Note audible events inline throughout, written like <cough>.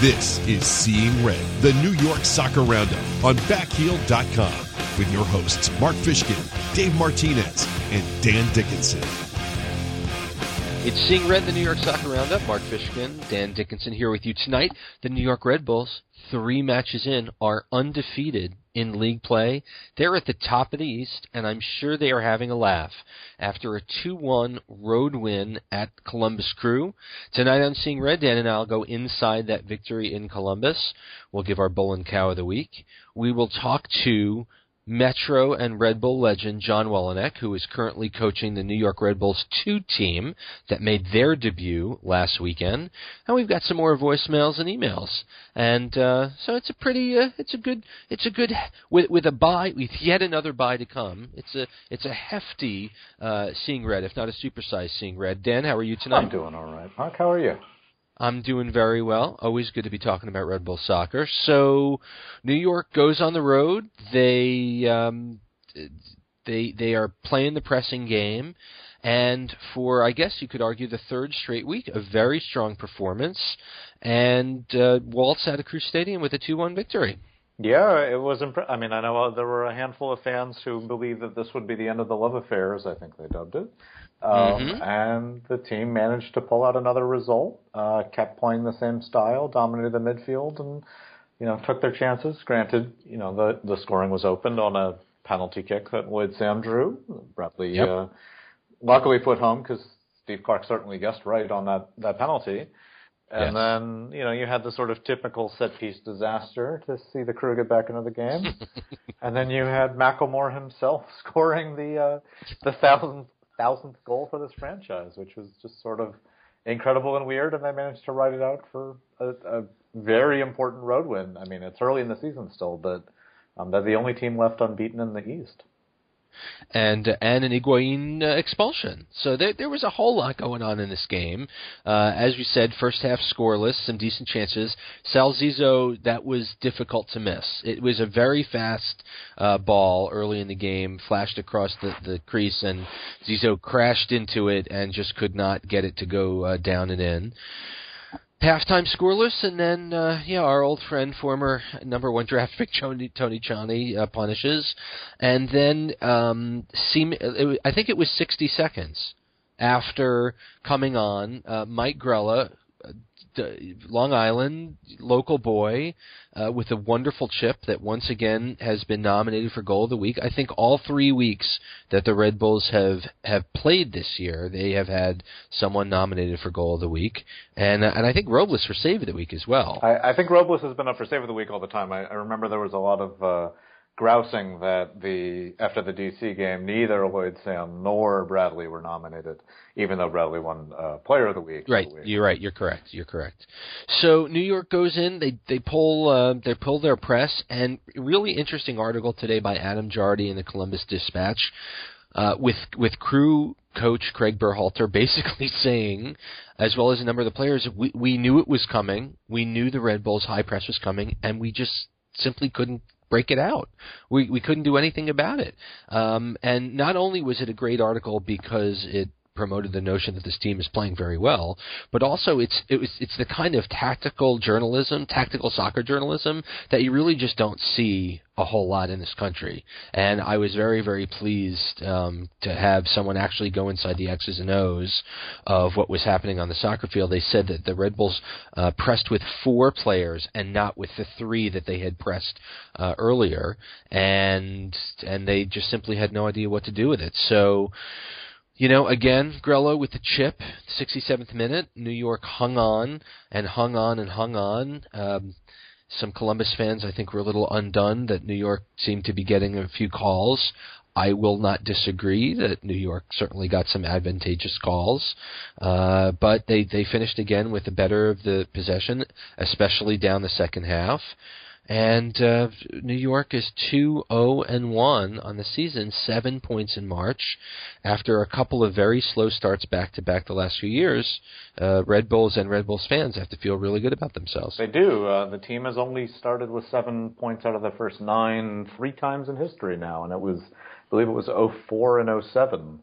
This is Seeing Red, the New York Soccer Roundup on backheel.com with your hosts Mark Fishkin, Dave Martinez, and Dan Dickinson. It's Seeing Red, the New York Soccer Roundup. Mark Fishkin, Dan Dickinson here with you tonight. The New York Red Bulls, three matches in, are undefeated in league play. They're at the top of the East, and I'm sure they are having a laugh after a 2 1 road win at Columbus Crew. Tonight on Seeing Red, Dan and I'll go inside that victory in Columbus. We'll give our Bull and Cow of the Week. We will talk to Metro and Red Bull legend John Wolyniec, who is currently coaching the New York Red Bulls 2 team that made their debut last weekend. And we've got some more voicemails and emails. And uh, so it's a pretty, uh, it's a good, it's a good with with a buy, with yet another buy to come. It's a it's a hefty uh, seeing red, if not a supersized seeing red. Dan, how are you tonight? I'm doing all right. Mark, how are you? I'm doing very well. Always good to be talking about Red Bull soccer. So, New York goes on the road. They um, they they are playing the pressing game, and for I guess you could argue the third straight week, a very strong performance, and uh, waltz out of Crew Stadium with a two-one victory. Yeah, it was. Imp- I mean, I know there were a handful of fans who believed that this would be the end of the love affair, as I think they dubbed it. Um, mm-hmm. And the team managed to pull out another result. Uh, kept playing the same style, dominated the midfield, and you know took their chances. Granted, you know the the scoring was opened on a penalty kick that Lloyd Sam drew. Bradley yep. uh, luckily put home because Steve Clark certainly guessed right on that that penalty. And yes. then, you know, you had the sort of typical set piece disaster to see the crew get back into the game. <laughs> and then you had Macklemore himself <laughs> scoring the uh, the thousandth thousandth goal for this franchise, which was just sort of incredible and weird. And they managed to ride it out for a, a very important road win. I mean, it's early in the season still, but um, they're the only team left unbeaten in the East and and an Higuain uh, expulsion. So there there was a whole lot going on in this game. Uh, as we said, first half scoreless, some decent chances. Sal Zizzo, that was difficult to miss. It was a very fast uh, ball early in the game, flashed across the, the crease, and Zizzo crashed into it and just could not get it to go uh, down and in halftime scoreless, and then uh, yeah, our old friend, former number one draft pick Tony Tony Tchani uh, punishes, and then um, seem it, I think it was 60 seconds after coming on, uh, Mike Grella Long Island local boy uh, with a wonderful chip that once again has been nominated for goal of the week. I think all three weeks that the Red Bulls have have played this year, they have had someone nominated for goal of the week, and uh, and I think Robles for save of the week as well. I, I think Robles has been up for save of the week all the time. I, I remember there was a lot of. Uh, grousing that the after the DC game, neither Lloyd Sam nor Bradley were nominated, even though Bradley won uh, Player of the Week. Right, the week. you're right. You're correct. You're correct. So New York goes in. They they pull uh, they pull their press, and really interesting article today by Adam Jardy in the Columbus Dispatch. Uh, with with crew coach Craig Berhalter <laughs> basically saying, as well as a number of the players, we we knew it was coming. We knew the Red Bulls high press was coming, and we just simply couldn't break it out. We we couldn't do anything about it. Um, and not only was it a great article because it promoted the notion that this team is playing very well, but also it's it was it's the kind of tactical journalism, tactical soccer journalism that you really just don't see a whole lot in this country. And I was very very pleased um, to have someone actually go inside the X's and O's of what was happening on the soccer field. They said that the Red Bulls uh, pressed with four players and not with the three that they had pressed uh, earlier, and and they just simply had no idea what to do with it. So you know, again, Grella with the chip, 67th minute. New York hung on and hung on and hung on. Um, some Columbus fans, I think, were a little undone that New York seemed to be getting a few calls. I will not disagree that New York certainly got some advantageous calls, uh, but they they finished again with the better of the possession, especially down the second half. And uh, New York is 2 0 and 1 on the season, seven points in March. After a couple of very slow starts back to back the last few years, uh, Red Bulls and Red Bulls fans have to feel really good about themselves. They do. Uh, the team has only started with seven points out of the first nine three times in history now, and it was, I believe it was 04 and 07.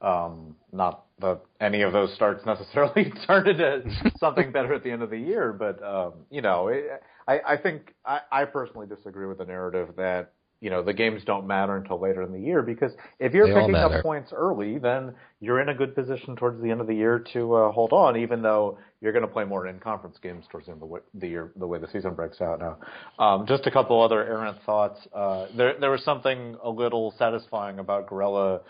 Um, not that any of those starts necessarily <laughs> turned into <laughs> something better at the end of the year, but um, you know, it, I, I think I, I personally disagree with the narrative that you know the games don't matter until later in the year because if you're They picking up points early, then you're in a good position towards the end of the year to uh, hold on, even though you're going to play more in conference games towards the end of the, the year, the way the season breaks out now. Um, just a couple other errant thoughts. Uh, there there was something a little satisfying about Grella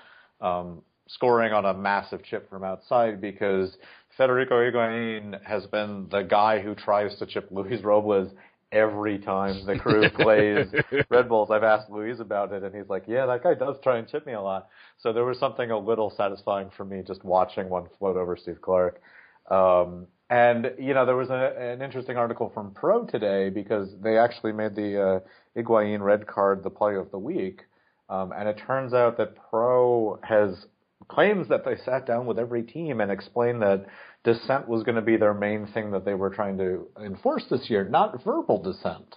um, scoring on a massive chip from outside because Federico Higuain has been the guy who tries to chip Luis Robles every time the crew <laughs> plays Red Bulls. I've asked Luis about it, and he's like, "Yeah, that guy does try and chip me a lot." So there was something a little satisfying for me just watching one float over Steve Clark. Um, and you know, there was a, an interesting article from Pro today because they actually made the uh, Higuain red card the play of the week, um, and it turns out that Pro has claims that they sat down with every team and explained that dissent was going to be their main thing that they were trying to enforce this year, not verbal dissent.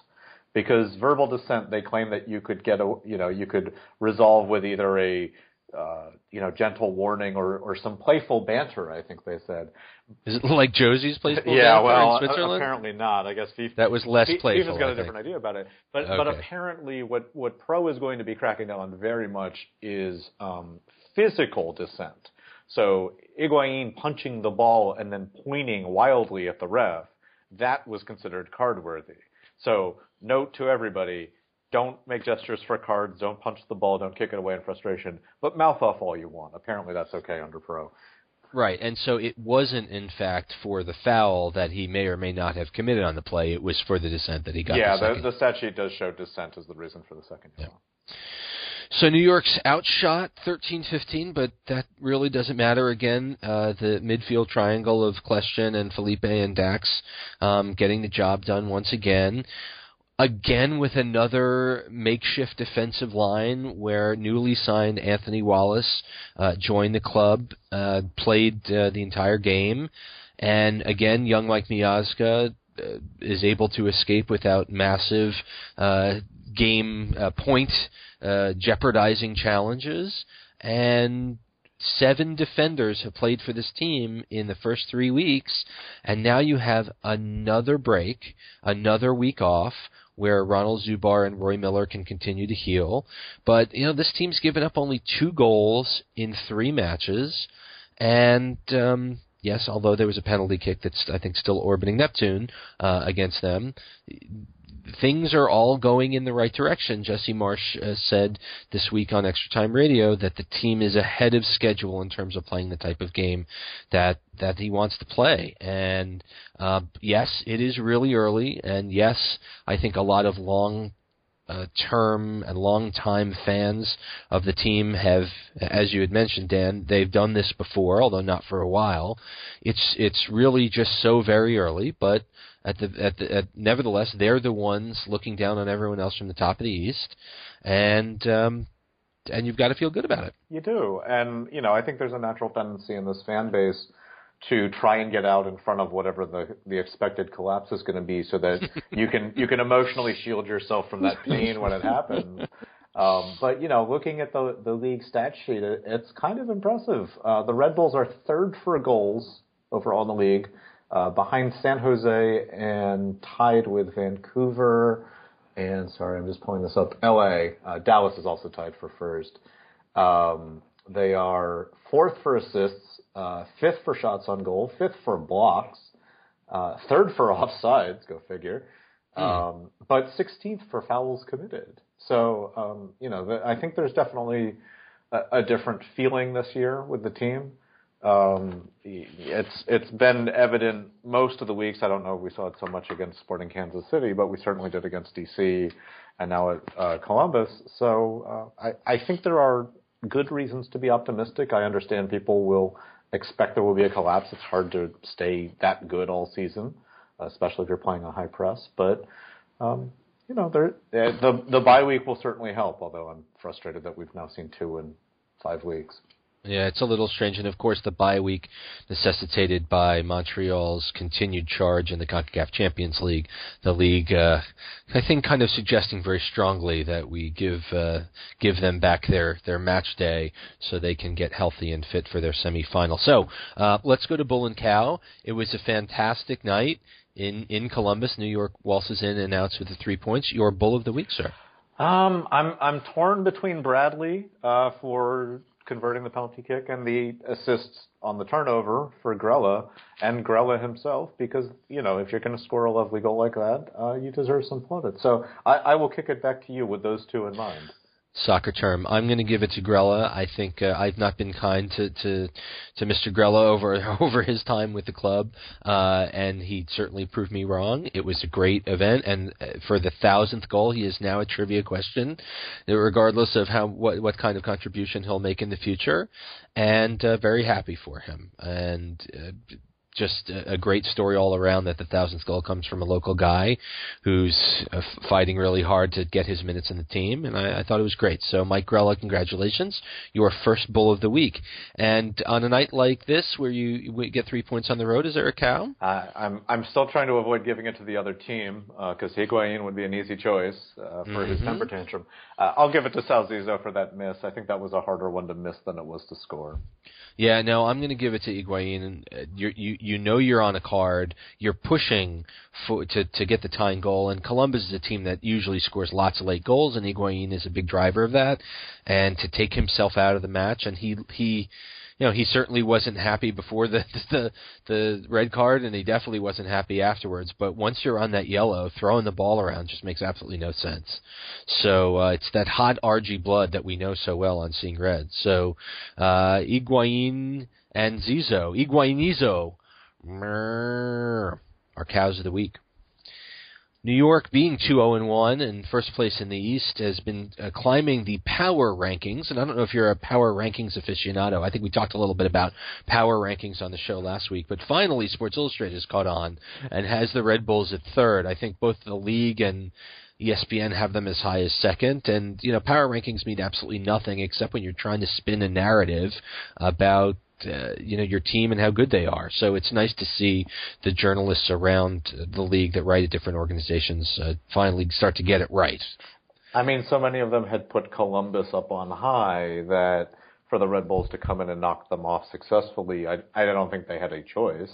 Because verbal dissent, they claim that you could get a, you know, you could resolve with either a, uh, you know, gentle warning or, or some playful banter. I think they said. Is it like Josie's place? yeah, well, in Switzerland. apparently not. I guess FIFA, That was less F- playful, FIFA's got I a different idea about it, but but apparently, what what Pro is going to be cracking down on very much is um, physical dissent. So Higuain punching the ball and then pointing wildly at the ref, that was considered card worthy. So note to everybody. Don't make gestures for cards. Don't punch the ball. Don't kick it away in frustration. But mouth off all you want. Apparently, that's okay under pro. Right, and so it wasn't, in fact, for the foul that he may or may not have committed on the play. It was for the dissent that he got. yeah, the, the, the stat sheet does show dissent as the reason for the second yellow. So New York's outshot 13-15, but that really doesn't matter. Again, uh, the midfield triangle of Kljestan and Felipe and Dax um, getting the job done once again. Again with another makeshift defensive line where newly signed Anthony Wallace uh, joined the club, uh, played uh, the entire game, and again, young Mike Miazga uh, is able to escape without massive uh, game point uh, jeopardizing challenges. And seven defenders have played for this team in the first three weeks, and now you have another break, another week off. Where Ronald Zubar and Roy Miller can continue to heal, but you know this team's given up only two goals in three matches, and um, yes, although there was a penalty kick that's I think still orbiting Neptune uh, against them, things are all going in the right direction. Jesse Marsch uh, said this week on Extra Time Radio that the team is ahead of schedule in terms of playing the type of game that that he wants to play. And uh, yes, it is really early, and yes, I think a lot of long uh, term and long time fans of the team have, as you had mentioned, Dan, they've done this before, although not for a while. It's it's really just so very early, but at the at the at, nevertheless, they're the ones looking down on everyone else from the top of the East, and um, and you've got to feel good about it. You do, and you know, I think there's a natural tendency in this fan base to try and get out in front of whatever the the expected collapse is going to be, so that <laughs> you can you can emotionally shield yourself from that pain when it happens. Um, but you know, looking at the the league stat sheet, it, it's kind of impressive. Uh, the Red Bulls are third for goals overall in the league, uh, behind San Jose and tied with Vancouver. And sorry, I'm just pulling this up. L.A. Uh, Dallas is also tied for first. Um, they are fourth for assists, uh, fifth for shots on goal, fifth for blocks, uh, third for <laughs> offsides. Go figure. Um, but 16th for fouls committed. So um, you know, the, I think there's definitely a, a different feeling this year with the team. Um, it's it's been evident most of the weeks. I don't know if we saw it so much against Sporting Kansas City, but we certainly did against DC and now at uh, Columbus. So uh, I I think there are good reasons to be optimistic. I understand people will expect there will be a collapse. It's hard to stay that good all season, especially if you're playing a high press. But um, you know, there uh, the the bye week will certainly help. Although I'm frustrated that we've now seen two in five weeks. Yeah, it's a little strange, and of course the bye week necessitated by Montreal's continued charge in the Concacaf Champions League. The league, uh, I think, kind of suggesting very strongly that we give uh, give them back their their match day so they can get healthy and fit for their semifinal. So uh, let's go to Bull and Cow. It was a fantastic night in in Columbus. New York waltzes in and out with the three points. Your Bull of the week, sir. Um, I'm I'm torn between Bradley uh, for converting the penalty kick and the assists on the turnover for Grella and Grella himself because, you know, if you're going to score a lovely goal like that, uh, you deserve some plaudits. So I, I will kick it back to you with those two in mind soccer term. I'm going to give it to Grella. I think uh, I've not been kind to, to to Mr. Grella over <laughs> over his time with the club, uh, and he certainly proved me wrong. It was a great event, and uh, for the thousandth goal, he is now a trivia question, regardless of how what what kind of contribution he'll make in the future, and uh, very happy for him. And uh, just a, a great story all around that the thousandth goal comes from a local guy who's uh, fighting really hard to get his minutes in the team, and I, I thought it was great. So, Mike Grella, congratulations, your first bull of the week. And on a night like this, where you get three points on the road, is there a cow? Uh, I'm I'm still trying to avoid giving it to the other team because uh, Higuain would be an easy choice uh, for mm-hmm. his temper tantrum. Uh, I'll give it to Sal Zizzo for that miss. I think that was a harder one to miss than it was to score. Yeah, no, I'm going to give it to Higuain. Uh, you you you know you're on a card. You're pushing for, to to get the tying goal, and Columbus is a team that usually scores lots of late goals, and Higuain is a big driver of that. And to take himself out of the match, and he he you know, he certainly wasn't happy before the, <laughs> the the red card, and he definitely wasn't happy afterwards. But once you're on that yellow, throwing the ball around just makes absolutely no sense. So uh, it's that hot RG blood that we know so well on Seeing Red. So uh, Higuain and Zizzo, Higuainizo, are cows of the week. New York, being 2 0 1 and first place in the East, has been uh, climbing the power rankings. And I don't know if you're a power rankings aficionado. I think we talked a little bit about power rankings on the show last week. But finally, Sports Illustrated has caught on and has the Red Bulls at third. I think both the league and ESPN have them as high as second. And, you know, power rankings mean absolutely nothing except when you're trying to spin a narrative about uh, you know your team and how good they are. So it's nice to see the journalists around the league that write at different organizations uh, finally start to get it right. I mean, so many of them had put Columbus up on high that for the Red Bulls to come in and knock them off successfully, I, I don't think they had a choice.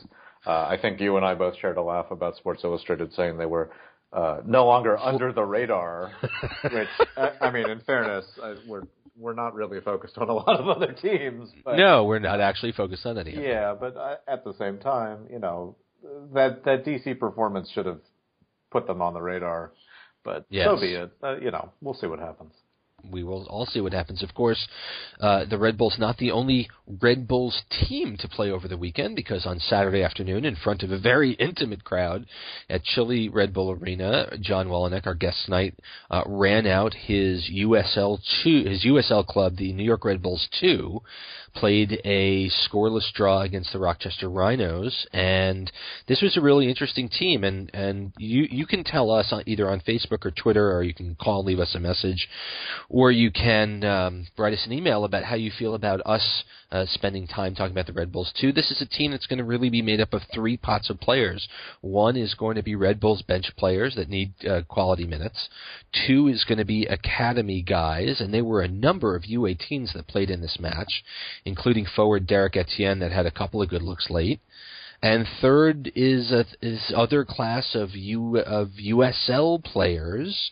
Uh, I think you and I both shared a laugh about Sports Illustrated saying they were uh, no longer under the radar, <laughs> which I, I mean, in fairness, I, we're we're not really focused on a lot of other teams. But, no, we're not actually focused on any. Yeah, but uh, at the same time, you know, that that DC performance should have put them on the radar. But yes. so be it. Uh, you know, we'll see what happens we will all see what happens. Of course, uh, the Red Bulls not the only Red Bulls team to play over the weekend because on Saturday afternoon, in front of a very intimate crowd at chilly Red Bull Arena, John Wolyniec, our guest tonight, uh, ran out his USL two, his USL club, the New York Red Bulls two, played a scoreless draw against the Rochester Rhinos, and this was a really interesting team. And and you you can tell us on, either on Facebook or Twitter, or you can call, leave us a message, or you can um, write us an email about how you feel about us uh, spending time talking about the Red Bulls too. This is a team that's going to really be made up of three pots of players. One is going to be Red Bulls bench players that need uh, quality minutes. Two is going to be academy guys, and there were a number of U18s that played in this match, including forward Derek Etienne that had a couple of good looks late. And third is a, is other class of U of USL players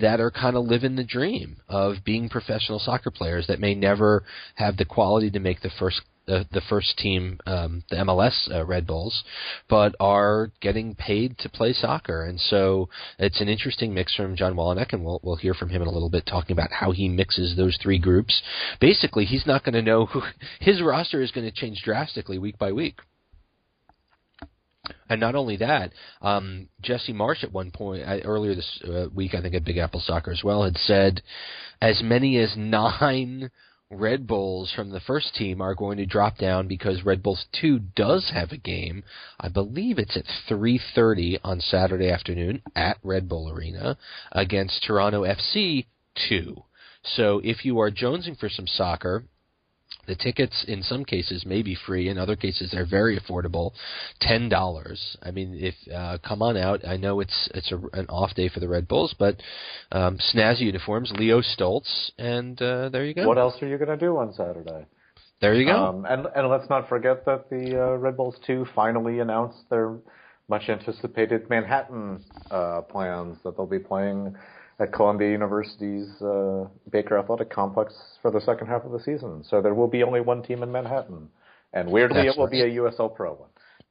that are kind of living the dream of being professional soccer players that may never have the quality to make the first the, the first team, um, the MLS uh, Red Bulls, but are getting paid to play soccer, and so it's an interesting mix from John Wolyniec, and we'll we'll hear from him in a little bit talking about how he mixes those three groups. Basically, he's not going to know who his roster is going to change drastically week by week. And not only that, um, Jesse Marsch at one point I, earlier this uh, week, I think at Big Apple Soccer as well, had said as many as nine Red Bulls from the first team are going to drop down because Red Bulls 2 does have a game. I believe it's at 3:30 on Saturday afternoon at Red Bull Arena against Toronto FC 2. So if you are jonesing for some soccer The tickets, in some cases, may be free. In other cases, they're very affordable, ten dollars. I mean, if uh, come on out. I know it's it's a, an off day for the Red Bulls, but um, snazzy uniforms, Leo Stolz, and uh, there you go. What else are you going to do on Saturday? There you go. Um, and and let's not forget that the uh, Red Bulls two finally announced their much anticipated Manhattan uh, plans that they'll be playing at Columbia University's uh, Baker Athletic Complex for the second half of the season. So there will be only one team in Manhattan, and weirdly, That's it will right. be a USL Pro one.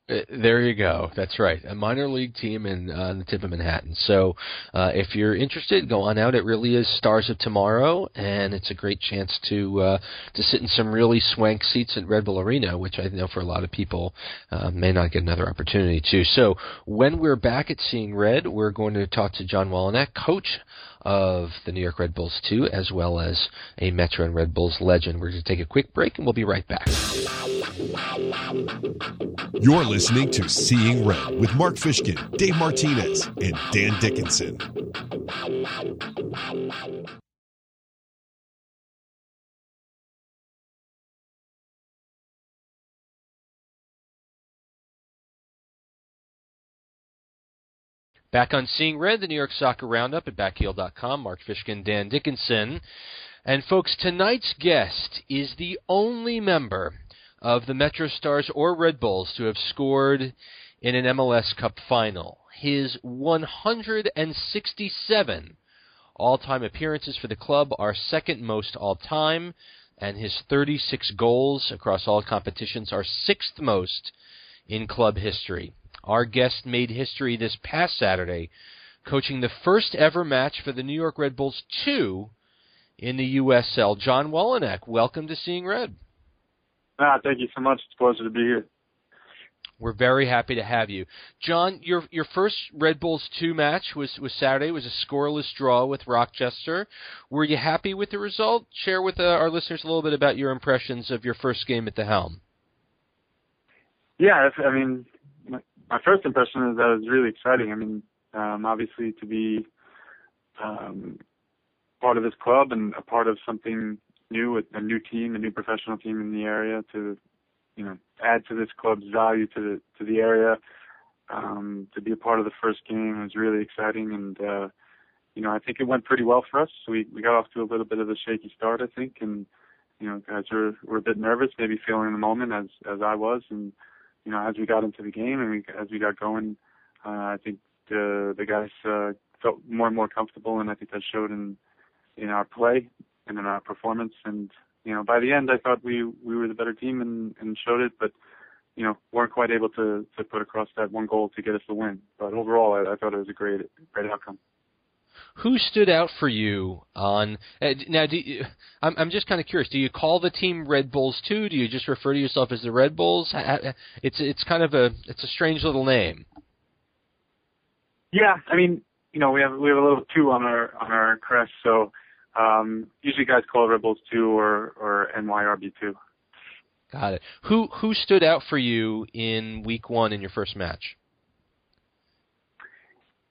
Uh, there you go. That's right. A minor league team in uh, the tip of Manhattan. So uh, if you're interested, go on out. It really is Stars of Tomorrow, and it's a great chance to uh, to sit in some really swank seats at Red Bull Arena, which I know for a lot of people uh, may not get another opportunity to. So when we're back at Seeing Red, we're going to talk to John Wolyniec, coach of the New York Red Bulls too, as well as a Metro and Red Bulls legend. We're going to take a quick break, and we'll be right back. You're listening to Seeing Red with Mark Fishkin, Dave Martinez, and Dan Dickinson. Back on Seeing Red, the New York Soccer Roundup at backheel.com. Mark Fishkin, Dan Dickinson. And folks, tonight's guest is the only member of the Metro Stars or Red Bulls to have scored in an MLS Cup final. His 167 all-time appearances for the club are second most all-time, and his 36 goals across all competitions are sixth most in club history. Our guest made history this past Saturday, coaching the first ever match for the New York Red Bulls 2 in the USL. John Wolyniec, welcome to Seeing Red. Ah, thank you so much. It's a pleasure to be here. We're very happy to have you, John. Your your first Red Bulls two match was was Saturday. Was a scoreless draw with Rochester. Were you happy with the result? Share with uh, our listeners a little bit about your impressions of your first game at the helm. Yeah, I mean, my, my first impression is that it was really exciting. I mean, um, obviously to be um, part of this club and a part of something new, a, new team, a new professional team in the area to, you know, add to this club's value to the to the area. Um, to be a part of the first game was really exciting, and uh, you know, I think it went pretty well for us. We we got off to a little bit of a shaky start, I think, and you know, guys were were a bit nervous, maybe feeling the moment as as I was, and you know, as we got into the game and we, as we got going, uh, I think the the guys uh, felt more and more comfortable, and I think that showed in in our play and in our performance. And you know, by the end, I thought we we were the better team and and showed it, but you know, weren't quite able to to put across that one goal to get us the win. But overall, I, I thought it was a great great outcome. Who stood out for you on uh, now? Do you, I'm I'm just kind of curious. Do you call the team Red Bulls too? Do you just refer to yourself as the Red Bulls? It's it's kind of a it's a strange little name. Yeah, I mean, you know, we have we have a little two on our on our crest, so um, usually guys call Bulls two or or NYRB two. Got it. Who who stood out for you in week one in your first match?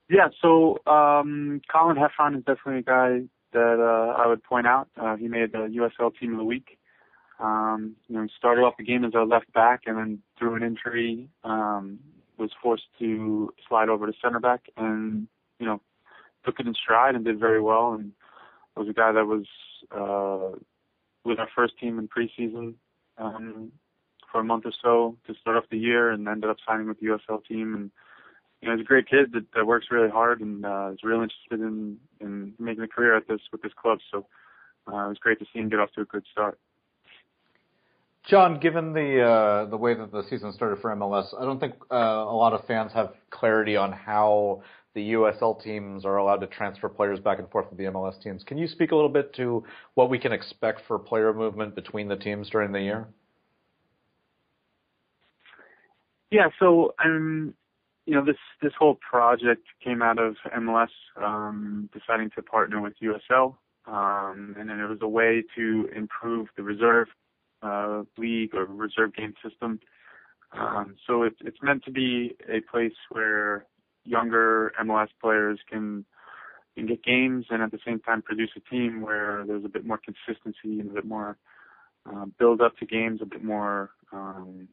Yeah, so um, Colin Heffron is definitely a guy that uh, I would point out. Uh, he made the USL Team of the Week. Um, you know, he started off the game as a left back, and then through an injury, um, was forced to slide over to center back, and you know, took it in stride and did very well. And was a guy that was uh, with our first team in preseason um, for a month or so to start off the year, and ended up signing with the USL team and you know, he's a great kid that, that works really hard and uh, is really interested in in making a career at this with this club. So uh, it was great to see him get off to a good start. John, given the uh, the way that the season started for MLS, I don't think uh, a lot of fans have clarity on how the USL teams are allowed to transfer players back and forth with the MLS teams. Can you speak a little bit to what we can expect for player movement between the teams during the year? Yeah, so um, you know, this this whole project came out of MLS um, deciding to partner with USL, um, and then it was a way to improve the reserve uh, league or reserve game system. Um, so it, it's meant to be a place where younger MLS players can can get games and at the same time produce a team where there's a bit more consistency and a bit more uh, build up to games a bit more um,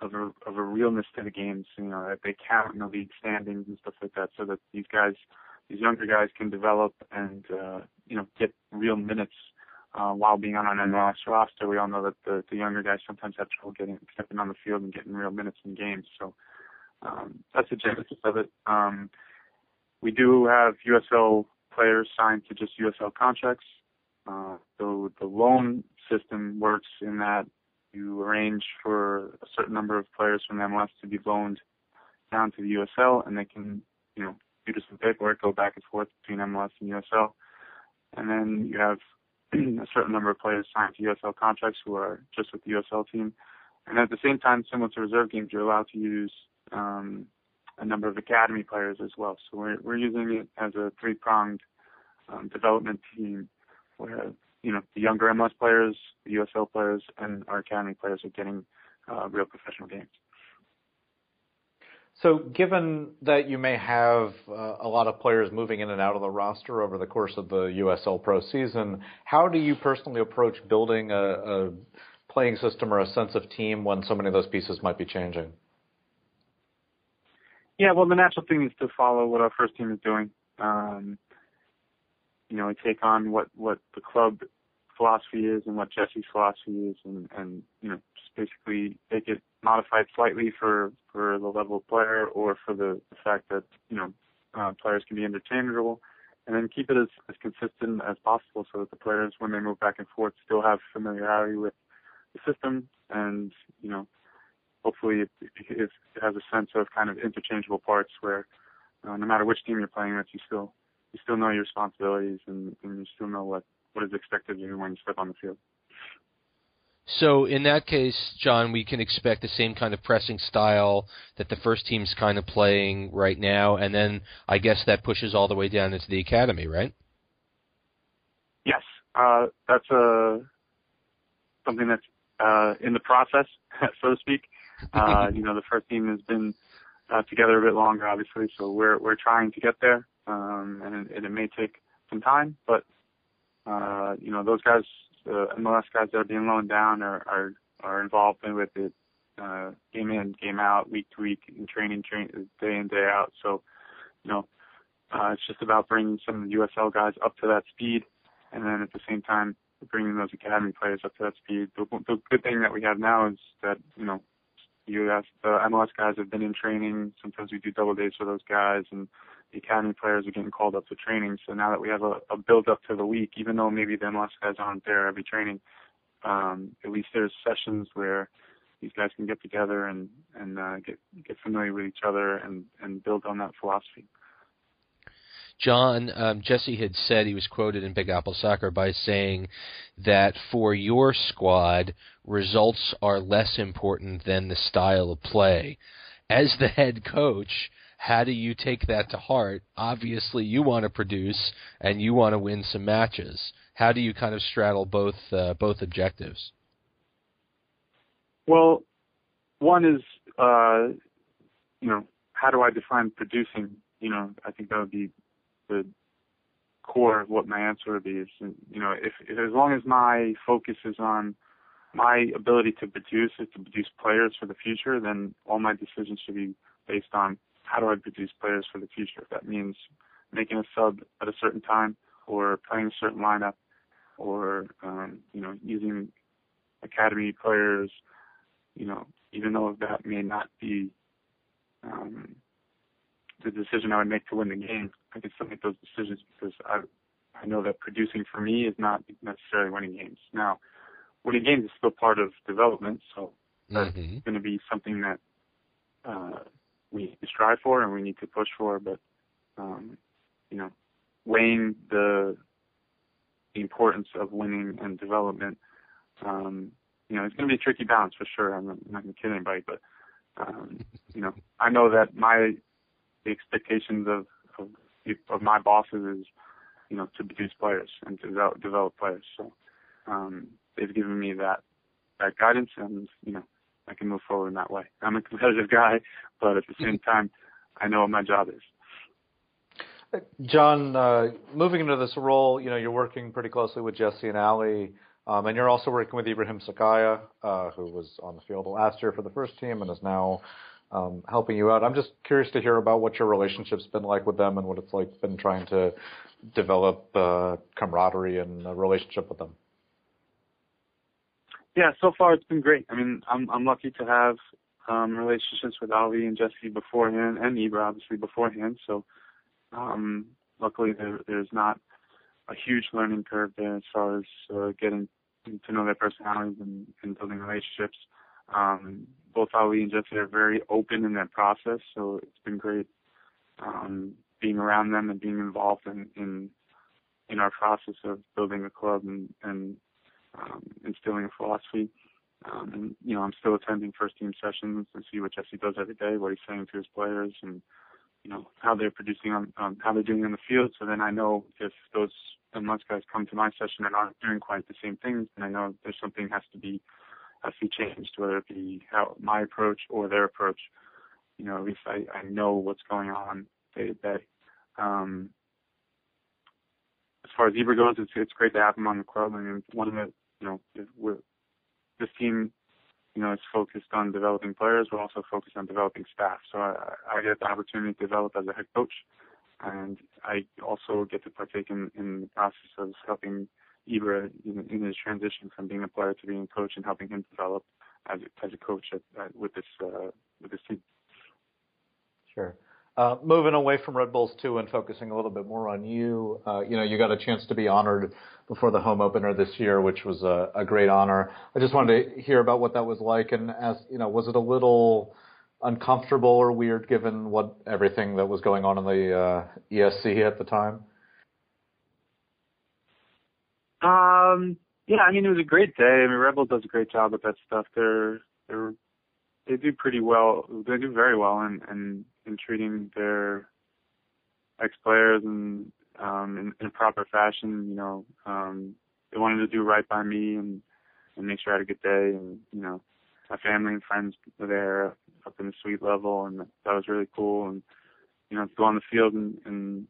of a of a realness to the games. You know, that they count in the league standings and stuff like that, so that these guys, these younger guys, can develop and uh, you know get real minutes uh, while being on an MLS roster. We all know that the, the younger guys sometimes have trouble getting stepping on the field and getting real minutes in games. So um, that's the genesis of it. Um, we do have USL players signed to just USL contracts. Uh, so the loan system works in that you arrange for a certain number of players from MLS to be loaned down to the USL, and they can, you know, to some paperwork, go back and forth between MLS and USL. And then you have <clears throat> a certain number of players signed to USL contracts who are just with the USL team. And at the same time, similar to reserve games, you're allowed to use um, a number of academy players as well. So we're, we're using it as a three-pronged um, development team where you know the younger MLS players, the USL players, and our academy players are getting uh, real professional games. So, given that you may have uh, a lot of players moving in and out of the roster over the course of the USL Pro season, how do you personally approach building a, a playing system or a sense of team when so many of those pieces might be changing? Yeah, well, the natural thing is to follow what our first team is doing. Um, you know, take on what what the club philosophy is and what Jesse's philosophy is, and and you know, just basically make it modified slightly for for the level of player or for the, the fact that you know uh, players can be interchangeable, and then keep it as as consistent as possible so that the players, when they move back and forth, still have familiarity with the system, and you know, hopefully it, it, it has a sense of kind of interchangeable parts where uh, no matter which team you're playing with, you still you still know your responsibilities and, and you still know what, what is expected of you when you step on the field. So in that case, John, we can expect the same kind of pressing style that the first team's kind of playing right now, and then I guess that pushes all the way down into the academy, right? Yes, uh, that's a uh, something that's uh, in the process, <laughs> so to speak. Uh, <laughs> you know, the first team has been uh, together a bit longer, obviously, so we're we're trying to get there um, and, it, it may take some time, but uh, you know those guys, the MLS guys that are being loaned down, are are, are involved with it uh, game in, game out, week to week, in training, train day in, day out. So, you know, uh, it's just about bringing some of the USL guys up to that speed, and then at the same time bringing those academy players up to that speed. The, the good thing that we have now is that you know, US the MLS guys have been in training. Sometimes we do double days for those guys, and the academy players are getting called up to training. So now that we have a, a build up to the week, even though maybe the MLS guys aren't there every training, um, at least there's sessions where these guys can get together and and uh, get get familiar with each other and and build on that philosophy. John, um, Jesse had said he was quoted in Big Apple Soccer by saying that for your squad, results are less important than the style of play. As the head coach, how do you take that to heart? Obviously, you want to produce and you want to win some matches. How do you kind of straddle both uh, both objectives? Well, one is, uh, you know, how do I define producing? You know, I think that would be the core of what my answer would be. Is you know, if, if as long as my focus is on my ability to produce is to produce players for the future, then all my decisions should be based on how do I produce players for the future? If that means making a sub at a certain time or playing a certain lineup or, um, you know, using academy players, you know, even though that may not be um, the decision I would make to win the game, I can still make those decisions because I I know that producing for me is not necessarily winning games. Now, winning games is still part of development, so that's mm-hmm. going to be something that uh, we strive for and we need to push for, but um, you know, weighing the the importance of winning and development, um, you know, it's going to be a tricky balance for sure. I'm not, I'm not going to kid anybody, but um, you know, I know that my the expectations of, of of my bosses is, you know, to produce players and to develop, develop players. So um, they've given me that that guidance, and you know, I can move forward in that way. I'm a competitive <laughs> guy, but at the same mm-hmm. time, I know what my job is. John, uh, moving into this role, you know, you're working pretty closely with Jesse and Ali Um, and you're also working with Ibrahim Sakaya, uh, who was on the field last year for the first team and is now um, helping you out. I'm just curious to hear about what your relationship's been like with them and what it's like been trying to develop uh, camaraderie and a relationship with them. Yeah, so far it's been great. I mean, I'm I'm lucky to have um, relationships with Ali and Jesse beforehand, and Ibra obviously beforehand. So, um, luckily there, there's not a huge learning curve there as far as uh, getting to know their personalities and, and building relationships. Um, both Ali and Jesse are very open in that process, so it's been great um, being around them and being involved in in, in our process of building a club and, and um, instilling a philosophy. Um, and you know, I'm still attending first team sessions to see what Jesse does every day, what he's saying to his players, and you know how they're producing on um, how they're doing on the field. So then I know if those MLS guys come to my session and aren't doing quite the same things, then I know there's something has to be to be changed, whether it be how my approach or their approach. You know, at least I, I know what's going on day to day. Um, as far as Eber goes, it's it's great to have him on the club. I mean, one of the you know we're, this team you know, is focused on developing players. We're also focused on developing staff. So I, I get the opportunity to develop as a head coach, and I also get to partake in, in the process of helping Ibra in, in his transition from being a player to being a coach and helping him develop as as a coach at, at, with this uh, with this team. Sure. Uh, moving away from Red Bulls too and focusing a little bit more on you, uh, you know, you got a chance to be honored before the home opener this year, which was a, a great honor. I just wanted to hear about what that was like and ask, you know, was it a little uncomfortable or weird given what everything that was going on in the uh, ESC at the time? Um, yeah, I mean it was a great day. I mean Red Bull does a great job with that stuff. They're they're they do pretty well. They do very well in in, in treating their ex players and um, in, in a proper fashion. You know, um, they wanted to do right by me and and make sure I had a good day. And you know, my family and friends were there up in the suite level, and that was really cool. And you know, to go on the field and and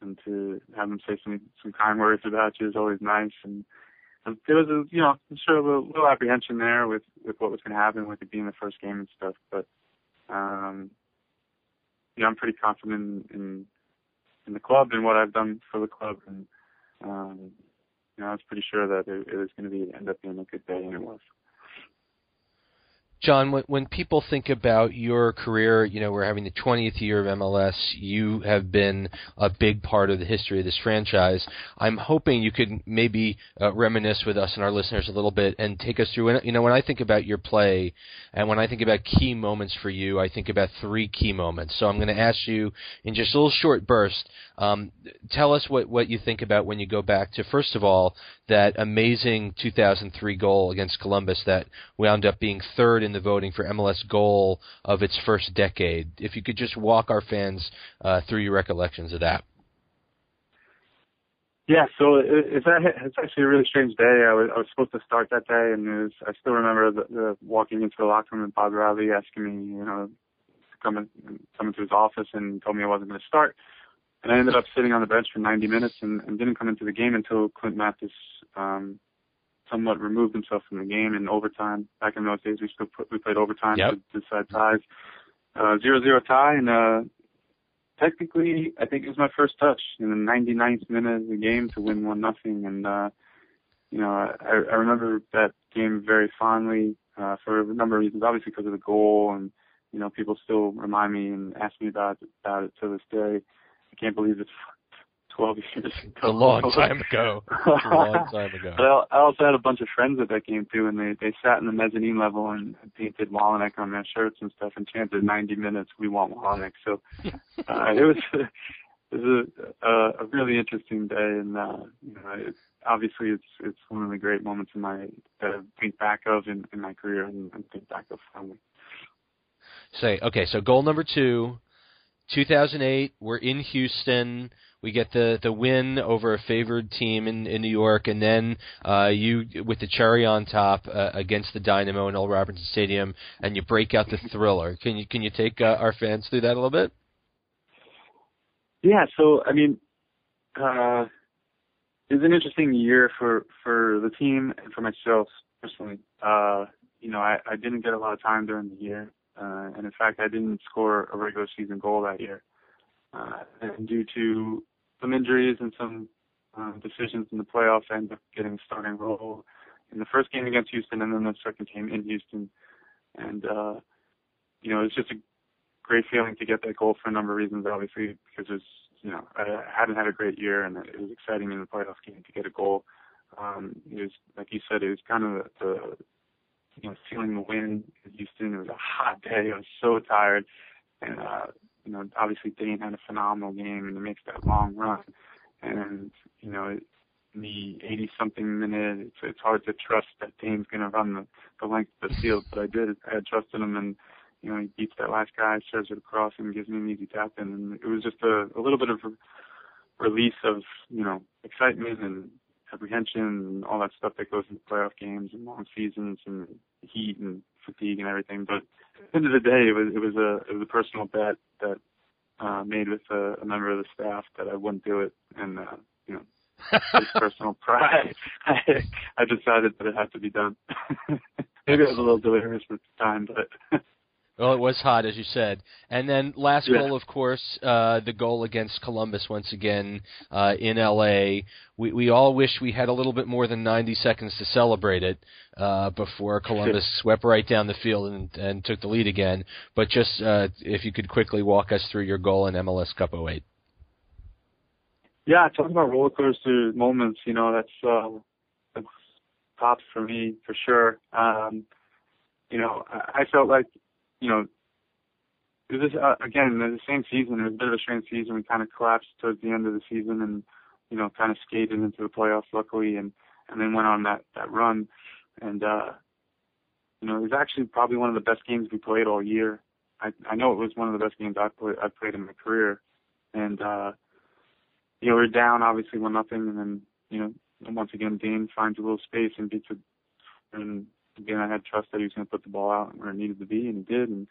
and to have them say some some kind words about you is always nice. And there was a you know sort of a little little apprehension there with with what was going to happen with it being the first game and stuff, but um, yeah, I'm pretty confident in, in in the club and what I've done for the club, and um, you know I was pretty sure that it, it was going to be end up being a good day, and it was. John, when, when people think about your career, you know, we're having the 20th year of MLS. You have been a big part of the history of this franchise. I'm hoping you could maybe uh, reminisce with us and our listeners a little bit and take us through. You know, when I think about your play and when I think about key moments for you, I think about three key moments. So I'm going to ask you in just a little short burst. Um, tell us what what you think about when you go back to first of all that amazing 2003 goal against Columbus that wound up being third in the voting for MLS goal of its first decade. If you could just walk our fans uh, through your recollections of that. Yeah, so it, it's actually a really strange day. I was I was supposed to start that day, and was, I still remember the, the walking into the locker room and Bob Riley asking me, you know, to come in, come into his office and told me I wasn't going to start. And I ended up sitting on the bench for 90 minutes and, and didn't come into the game until Clint Mathis um, somewhat removed himself from the game in overtime. Back in those days, we still put, we played overtime yep. to decide ties. Uh, zero zero tie, and uh, technically, I think it was my first touch in the 99th minute of the game to win one nothing. And uh, you know, I, I remember that game very fondly uh, for a number of reasons. Obviously, because of the goal, and you know, people still remind me and ask me about about it to this day. I can't believe it's 12 years ago. A long time ago. a long time ago. <laughs> but I, I also had a bunch of friends at that game too, and they they sat in the mezzanine level and painted Wolyniec on their shirts and stuff, and chanted 90 minutes, "We want Wolyniec." So uh, it was <laughs> it was a, a, a really interesting day, and uh, you know, it, obviously it's it's one of the great moments in my that I think back of in, in my career and, and think back of fondly. Say okay, so goal number two. 2008, we're in Houston we get the the win over a favored team in, in New York, and then uh, you with the cherry on top uh, against the Dynamo in Old Robertson Stadium, and you break out the <laughs> thriller. Can you can you take uh, our fans through that a little bit? Yeah. So I mean, uh, it was an interesting year for for the team and for myself personally. Uh, you know, I, I didn't get a lot of time during the year, uh, and in fact, I didn't score a regular season goal that year. Uh, and due to some injuries and some um, decisions in the playoffs, I ended up getting a starting role in the first game against Houston, and then the second game in Houston. And uh, you know, it's just a great feeling to get that goal for a number of reasons. Obviously, because it's you know I hadn't had a great year, and it was exciting in the playoff game to get a goal. Um, it was like you said, it was kind of the, the you know feeling the wind in Houston. It was a hot day. I was so tired, and uh, you know obviously Dane had a phenomenal game, and he makes that long run. And you know in the 80 something minute, it's it's hard to trust that Dane's going to run the the length of the field, but I did. I had trusted him and you know, he beats that last guy, serves it across, and gives me an easy tap in. And it was just a, a little bit of a release of, you know, excitement and apprehension and all that stuff that goes into playoff games and long seasons and heat and fatigue and everything. But at the end of the day, it was it was a it was a personal bet that uh, made with a, a member of the staff that I wouldn't do it, and uh, you know, <laughs> personal pride, <laughs> I, I decided that it had to be done. <laughs> Maybe I was a little delirious at the time, but well, it was hot, as you said. And then last yeah. goal, of course, uh, the goal against Columbus once again uh, in L.A. We we all wish we had a little bit more than 90 seconds to celebrate it uh, before Columbus swept right down the field and, and took the lead again. But just uh, if you could quickly walk us through your goal in MLS Cup 08. Yeah, talking about roller coaster moments, you know, that's, uh, that's tops for me for sure. Um, you know, I, I felt like you know, it was uh, again the same season. It was a bit of a strange season. We kind of collapsed towards the end of the season, and you know, kind of skated into the playoffs, luckily, and and then went on that that run. And uh, you know, it was actually probably one of the best games we played all year. I I know it was one of the best games I played I played in my career. And uh, you know, we we're down obviously one nothing, and then you know, once again Dane finds a little space and beats it, and again, I had trust that he was going to put the ball out where it needed to be, and he did, and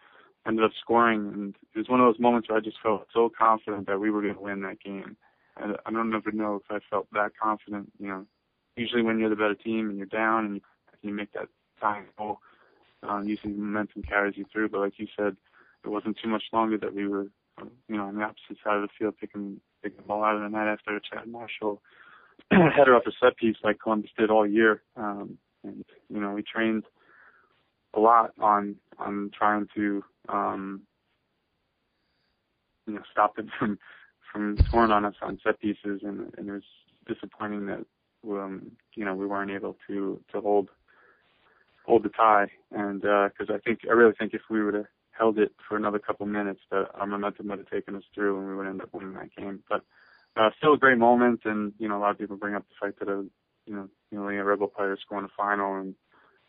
ended up scoring. And it was one of those moments where I just felt so confident that we were going to win that game. I, I don't ever know if I felt that confident. You know, usually when you're the better team and you're down and you, make that tying goal, uh, usually momentum carries you through. But like you said, it wasn't too much longer that we were, you know, on the opposite side of the field picking picking the ball out of the net after Chad Marshall <clears throat> header off a set piece like Columbus did all year. Um, and you know we trained a lot on on trying to um, you know stop them <laughs> from from scoring on us on set pieces, and, and it was disappointing that um, you know we weren't able to to hold hold the tie, and because uh, I think I really think if we would have held it for another couple minutes, that our momentum would have taken us through, and we would end up winning that game. But uh, still a great moment, and you know a lot of people bring up the fact that you know, you know, a Red Bull player scoring a final, and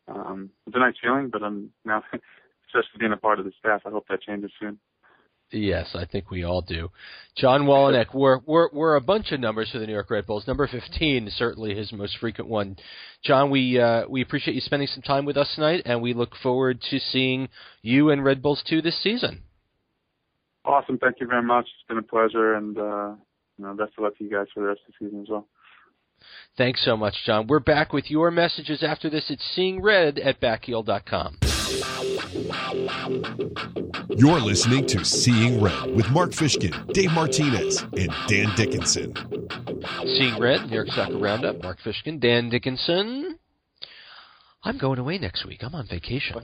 um, it's a nice feeling. But I'm now, <laughs> especially being a part of the staff, I hope that changes soon. Yes, I think we all do. John Wolyniec, we're, we're, we're a bunch of numbers for the New York Red Bulls. Number 15 is certainly his most frequent one. John, we, uh, we appreciate you spending some time with us tonight, and we look forward to seeing you and Red Bulls 2 this season. Awesome. Thank you very much. It's been a pleasure, and uh, you know, best of luck to you guys for the rest of the season as well. Thanks so much, John. We're back with your messages after this. It's Seeing Red at backheel.com. You're listening to Seeing Red with Mark Fishkin, Dave Martinez, and Dan Dickinson. Seeing Red, New York Soccer Roundup, Mark Fishkin, Dan Dickinson. I'm going away next week. I'm on vacation.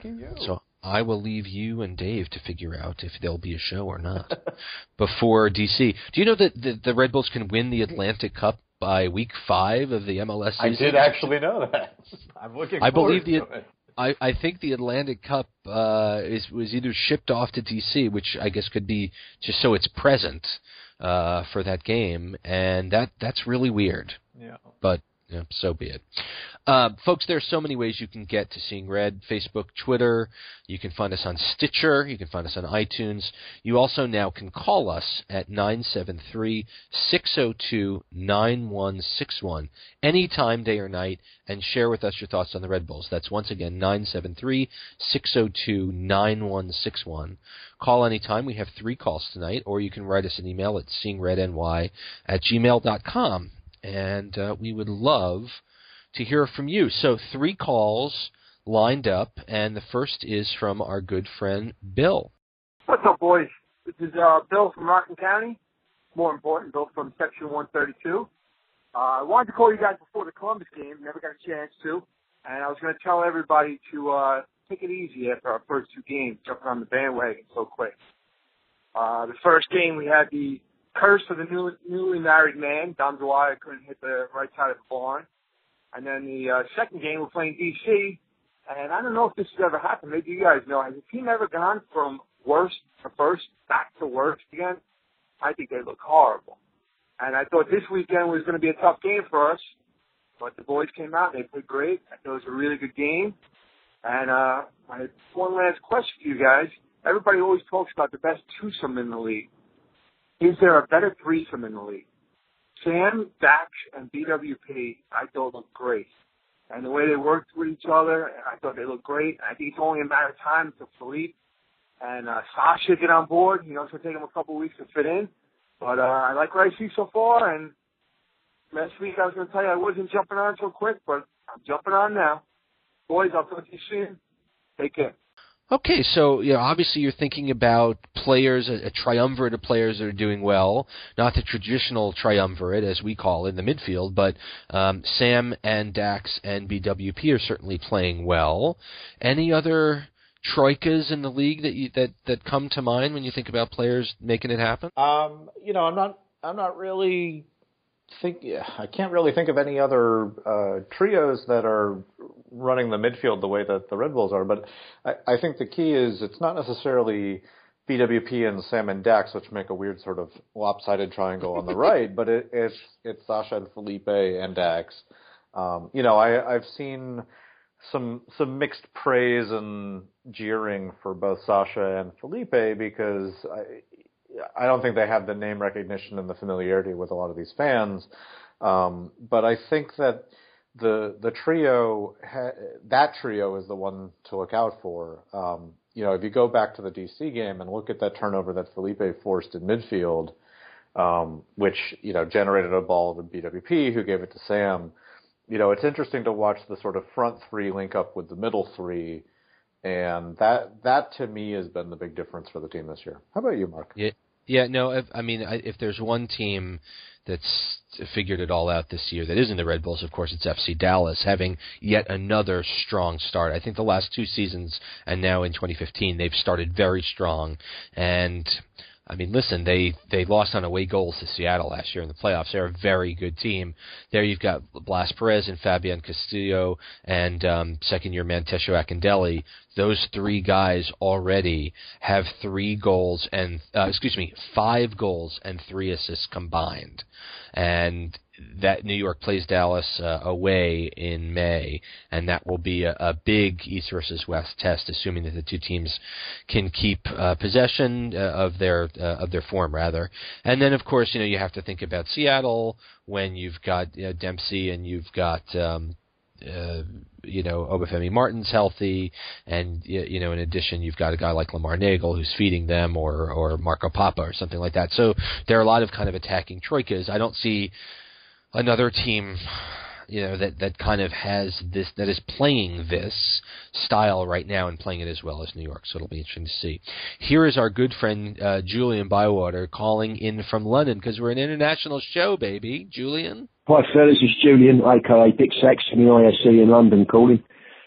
So I will leave you and Dave to figure out if there'll be a show or not <laughs> before DC. Do you know that the, the Red Bulls can win the Atlantic Cup by week five of the MLS season. I did actually know that. <laughs> I'm looking. I believe the. It. I, I think the Atlantic Cup uh, is was either shipped off to DC, which I guess could be just so it's present uh, for that game, and that that's really weird. Yeah. But yeah, so be it. Uh, folks, there are so many ways you can get to Seeing Red Facebook, Twitter. You can find us on Stitcher. You can find us on iTunes. You also now can call us at 973 602 9161 anytime, day or night, and share with us your thoughts on the Red Bulls. That's once again 973 602 9161. Call anytime. We have three calls tonight, or you can write us an email at seeingredny at gmail.com. and uh, we would love to hear from you. So three calls lined up, and the first is from our good friend Bill. What's up, boys? This is uh, Bill from Rockland County. More important, Bill from Section 132. Uh, I wanted to call you guys before the Columbus game. Never got a chance to. And I was going to tell everybody to uh, take it easy after our first two games, jumping on the bandwagon so quick. Uh, the first game, we had the curse of the new, newly married man. Dom Dwyer couldn't hit the right side of the barn. And then the uh, second game, we're playing DC. And I don't know if this has ever happened. Maybe you guys know. Has the team ever gone from worst to first back to worst again? I think they look horrible. And I thought this weekend was going to be a tough game for us. But the boys came out. They played great. I thought it was a really good game. And uh, I have one last question for you guys. Everybody always talks about the best twosome in the league. Is there a better threesome in the league? Sam, Dax, and BWP, I thought looked great. And the way they worked with each other, I thought they looked great. I think it's only a matter of time to Philippe and uh, Sacha get on board. You know, it's going to take them a couple of weeks to fit in. But uh, I like what I see so far. And last week I was going to tell you I wasn't jumping on so quick, but I'm jumping on now. Boys, I'll talk to you soon. Take care. Okay, so you know, obviously you're thinking about players, a, a, triumvirate of players that are doing well, not the traditional triumvirate as we call it in the midfield, but um, Sam and Dax and BWP are certainly playing well. Any other troikas in the league that you, that that come to mind when you think about players making it happen? Um, you know, I'm not I'm not really think I can't really think of any other uh, trios that are running the midfield the way that the Red Bulls are. But I, I think the key is it's not necessarily BWP and Sam and Dax, which make a weird sort of lopsided triangle on the <laughs> right, but it, it's it's Sacha and Felipe and Dax. Um, you know, I, I've seen some some mixed praise and jeering for both Sacha and Felipe because I, I don't think they have the name recognition and the familiarity with a lot of these fans. Um, but I think that the the trio that trio is the one to look out for. Um, you know, if you go back to the DC game and look at that turnover that Felipe forced in midfield, um, which you know generated a ball to BWP, who gave it to Sam. You know, it's interesting to watch the sort of front three link up with the middle three, and that that to me has been the big difference for the team this year. How about you, Mark? Yeah, yeah, no. If, I mean, if there's one team that's figured it all out this year that isn't the Red Bulls, of course, it's FC Dallas, having yet another strong start. I think the last two seasons and now in 2015, they've started very strong. And I mean, listen, they they lost on away goals to Seattle last year in the playoffs. They're a very good team. There you've got Blas Perez and Fabian Castillo and um, second year man Tesho. Those three guys already have three goals and uh, excuse me, five goals and three assists combined. And that New York plays Dallas uh, away in May, and that will be a, a, big East versus West test, assuming that the two teams can keep uh, possession uh, of their uh, of their form rather. And then, of course, you know you have to think about Seattle when you've got you know, Dempsey and you've got. Um, uh, you know, Obafemi Martin's healthy, and you know, in addition, you've got a guy like Lamar Neagle who's feeding them, or or Marco Pappa or something like that. So there are a lot of kind of attacking troikas. I don't see another team you know that that kind of has this that is playing this style right now and playing it as well as New York. So it'll be interesting to see. Here is our good friend uh, Julian Bywater calling in from London because we're an international show, baby. Julian. Hi, fellas. It's Julian, aka Dick Saxon, the ISC in London, calling.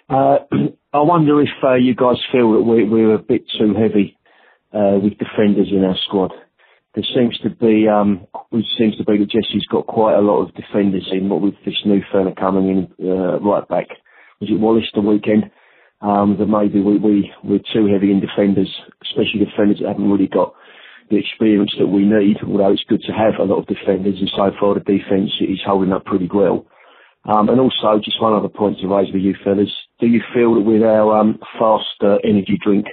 Uh, <clears throat> I wonder if uh, you guys feel that we're, we're a bit too heavy uh, with defenders in our squad there seems to be um it seems to be that Jesse's got quite a lot of defenders in. What with this new fella coming in uh, right back, was it Wallace the weekend? Um, that maybe we we we're too heavy in defenders, especially defenders that haven't really got the experience that we need. Although it's good to have a lot of defenders, and so far the defence is holding up pretty well. Um, and also, just one other point to raise with you fellas: Do you feel that with our um, fast uh, energy drink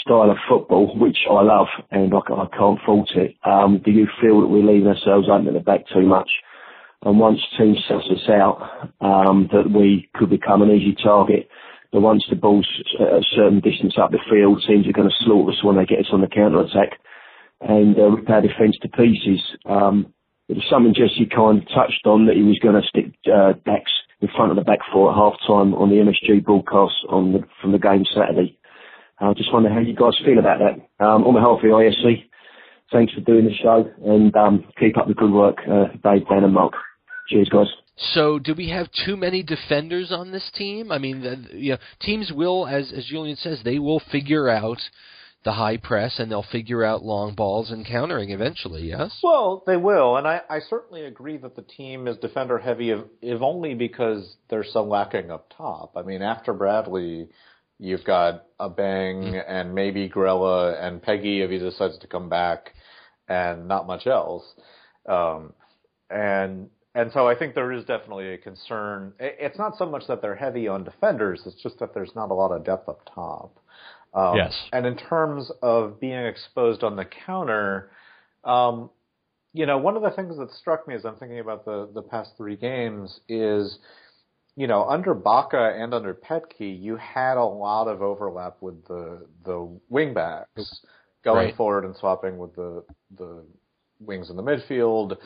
style of football, which I love and I, I can't fault it. Um, do you feel that we're leaving ourselves open at the back too much? And once teams suss us out, um, that we could become an easy target. But once the ball's a certain distance up the field, teams are going to slaughter us when they get us on the counter attack. And uh, rip our defence to pieces. Um, it was something Jesse kind of touched on that he was going to stick uh, backs in front of the back four at half time on the MSG broadcast on the, from the game Saturday. I just wonder how you guys feel about that. Um, on behalf of the ISC, thanks for doing the show and um, keep up the good work, uh, Dave, Dan, and Mark. Cheers, guys. So, do we have too many defenders on this team? I mean, the, you know, teams will, as as Julian says, they will figure out the high press and they'll figure out long balls and countering eventually. Yes. Well, they will, and I, I certainly agree that the team is defender heavy, if, if only because they're so lacking up top. I mean, after Bradley, you've got a Bang mm. and maybe Grella and Peguy if he decides to come back, and not much else. Um, and and so I think there is definitely a concern. It's not so much that they're heavy on defenders; it's just that there's not a lot of depth up top. Um, yes. And in terms of being exposed on the counter, um, you know, one of the things that struck me as I'm thinking about the the past three games is, you know, under Backe and under Petke, you had a lot of overlap with the the wingbacks going right. forward and swapping with the the wings in the midfield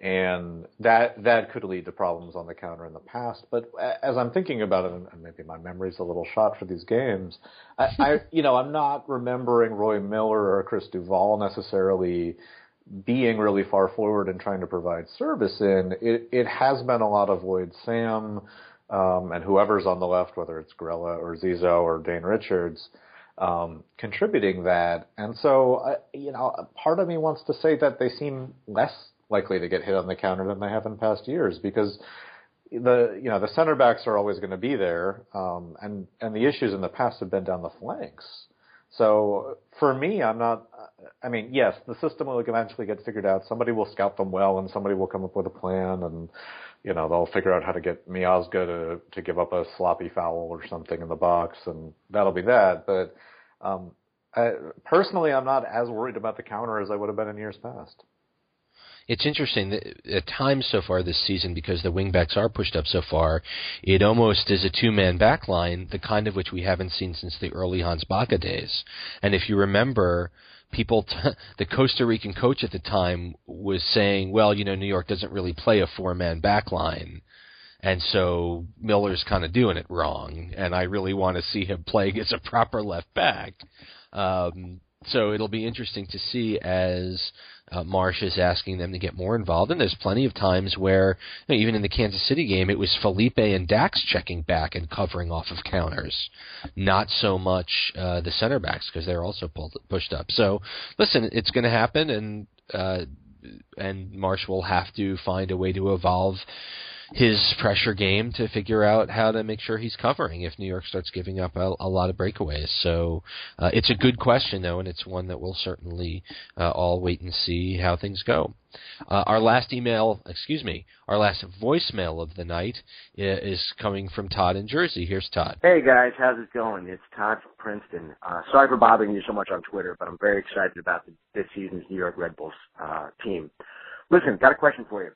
and that that could lead to problems on the counter in the past. But as I'm thinking about it, and maybe my memory's a little shot for these games, I, I <laughs> you know I'm not remembering Roy Miller or Chris Duvall necessarily being really far forward and trying to provide service in. It it has been a lot of Lloyd Sam um, and whoever's on the left, whether it's Grella or Zizzo or Dane Richards. Um, contributing that, and so uh, you know, part of me wants to say that they seem less likely to get hit on the counter than they have in past years because the you know the center backs are always going to be there, um, and and the issues in the past have been down the flanks. So for me, I'm not. I mean, yes, the system will eventually get figured out. Somebody will scout them well, and somebody will come up with a plan, and you know they'll figure out how to get Miazga to to give up a sloppy foul or something in the box, and that'll be that. But um, I, personally, I'm not as worried about the counter as I would have been in years past it's interesting that at times so far this season, because the wingbacks are pushed up so far, it almost is a two-man back line, the kind of which we haven't seen since the early Hans Backe days. And if you remember, people, t- <laughs> the Costa Rican coach at the time was saying, well, you know, New York doesn't really play a four-man back line. And so Miller's kind of doing it wrong, and I really want to see him playing as a proper left back. Um, so it'll be interesting to see as uh, Marsch is asking them to get more involved. And there's plenty of times where, you know, even in the Kansas City game, it was Felipe and Dax checking back and covering off of counters, not so much uh, the center backs because they're also pulled, pushed up. So listen, it's going to happen, and uh, and Marsch will have to find a way to evolve his pressure game to figure out how to make sure he's covering if New York starts giving up a, a lot of breakaways. So uh, it's a good question though, and it's one that we'll certainly uh, all wait and see how things go. Uh, our last email, excuse me, our last voicemail of the night is coming from Todd in Jersey. Here's Todd. Hey guys, how's it going? It's Todd from Princeton. Uh, sorry for bothering you so much on Twitter, but I'm very excited about the, this season's New York Red Bulls uh, team. Listen, got a question for you.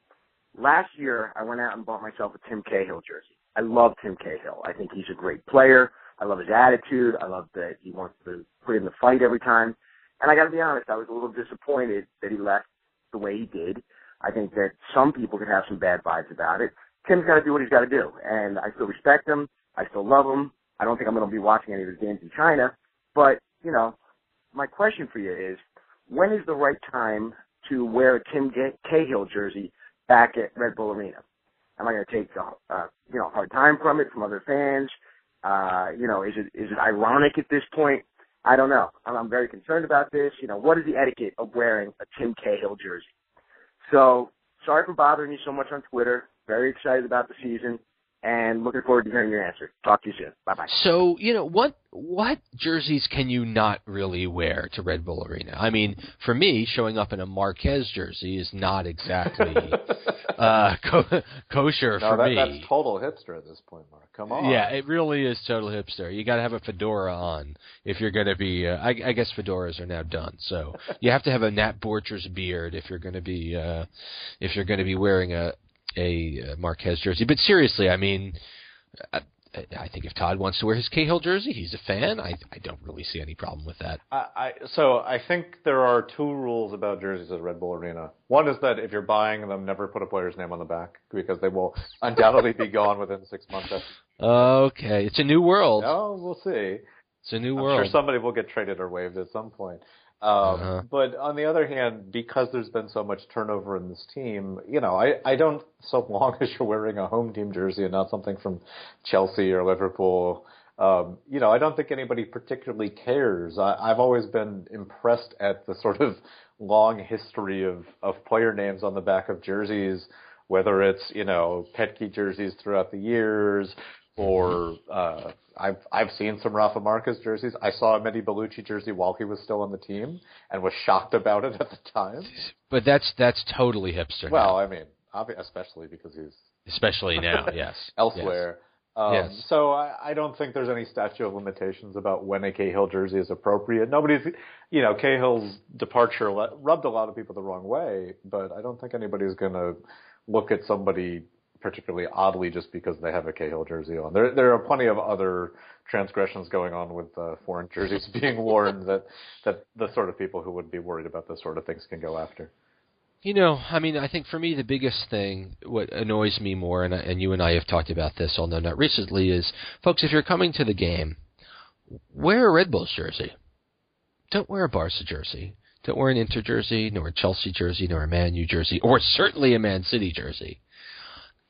Last year, I went out and bought myself a Tim Cahill jersey. I love Tim Cahill. I think he's a great player. I love his attitude. I love that he wants to put in the fight every time. And I got to be honest, I was a little disappointed that he left the way he did. I think that some people could have some bad vibes about it. Tim's got to do what he's got to do, and I still respect him. I still love him. I don't think I'm going to be watching any of his games in China, but you know, my question for you is, when is the right time to wear a Tim Cahill jersey back at Red Bull Arena? Am I going to take a uh, you know hard time from it from other fans? Uh, you know, is it is it ironic at this point? I don't know. I'm, I'm very concerned about this. You know, what is the etiquette of wearing a Tim Cahill jersey? So sorry for bothering you so much on Twitter. Very excited about the season and looking forward to hearing your answer. Talk to you soon. Bye bye. So you know what what jerseys can you not really wear to Red Bull Arena? I mean, for me, showing up in a Marquez jersey is not exactly <laughs> uh, co- kosher no, for that, me. That's total hipster at this point, Mark. Come on. Yeah, it really is total hipster. You got to have a fedora on if you're going to be. Uh, I, I guess fedoras are now done, so you have to have a Nat Borchers beard if you're going to be uh, if you're going to be wearing a a uh, Marquez jersey. But seriously, I mean, uh, I think if Todd wants to wear his Cahill jersey, he's a fan. I I don't really see any problem with that. I, I so I think there are two rules about jerseys at Red Bull Arena. One is that if you're buying them, never put a player's name on the back because they will undoubtedly be gone within six months. Okay, it's a new world. Oh, we'll see. It's a new I'm world. sure somebody will get traded or waived at some point. Um, Uh-huh. But on the other hand, because there's been so much turnover in this team, you know, I, I don't, so long <laughs> as you're wearing a home team jersey and not something from Chelsea or Liverpool, um, you know, I don't think anybody particularly cares. I, I've always been impressed at the sort of long history of, of player names on the back of jerseys, whether it's, you know, Petke jerseys throughout the years or uh, I've I've seen some Rafa Marquez jerseys. I saw a Mehdi Ballouchy jersey while he was still on the team and was shocked about it at the time. But that's that's totally hipster. Well, now. I mean, especially because he's especially now. <laughs> Yes. elsewhere. Um, Yes. So I, I don't think there's any statute of limitations about when a Cahill jersey is appropriate. Nobody's, you know, Cahill's departure le- rubbed a lot of people the wrong way, but I don't think anybody's going to look at somebody particularly oddly just because they have a Cahill jersey on. There, there are plenty of other transgressions going on with uh, foreign <laughs> jerseys being worn that that the sort of people who would be worried about those sort of things can go after. You know, I mean, I think for me the biggest thing, what annoys me more, and, and you and I have talked about this, although not recently, is folks, if you're coming to the game, wear a Red Bulls jersey. Don't wear a Barca jersey. Don't wear an Inter jersey, nor a Chelsea jersey, nor a Man U jersey, or certainly a Man City jersey.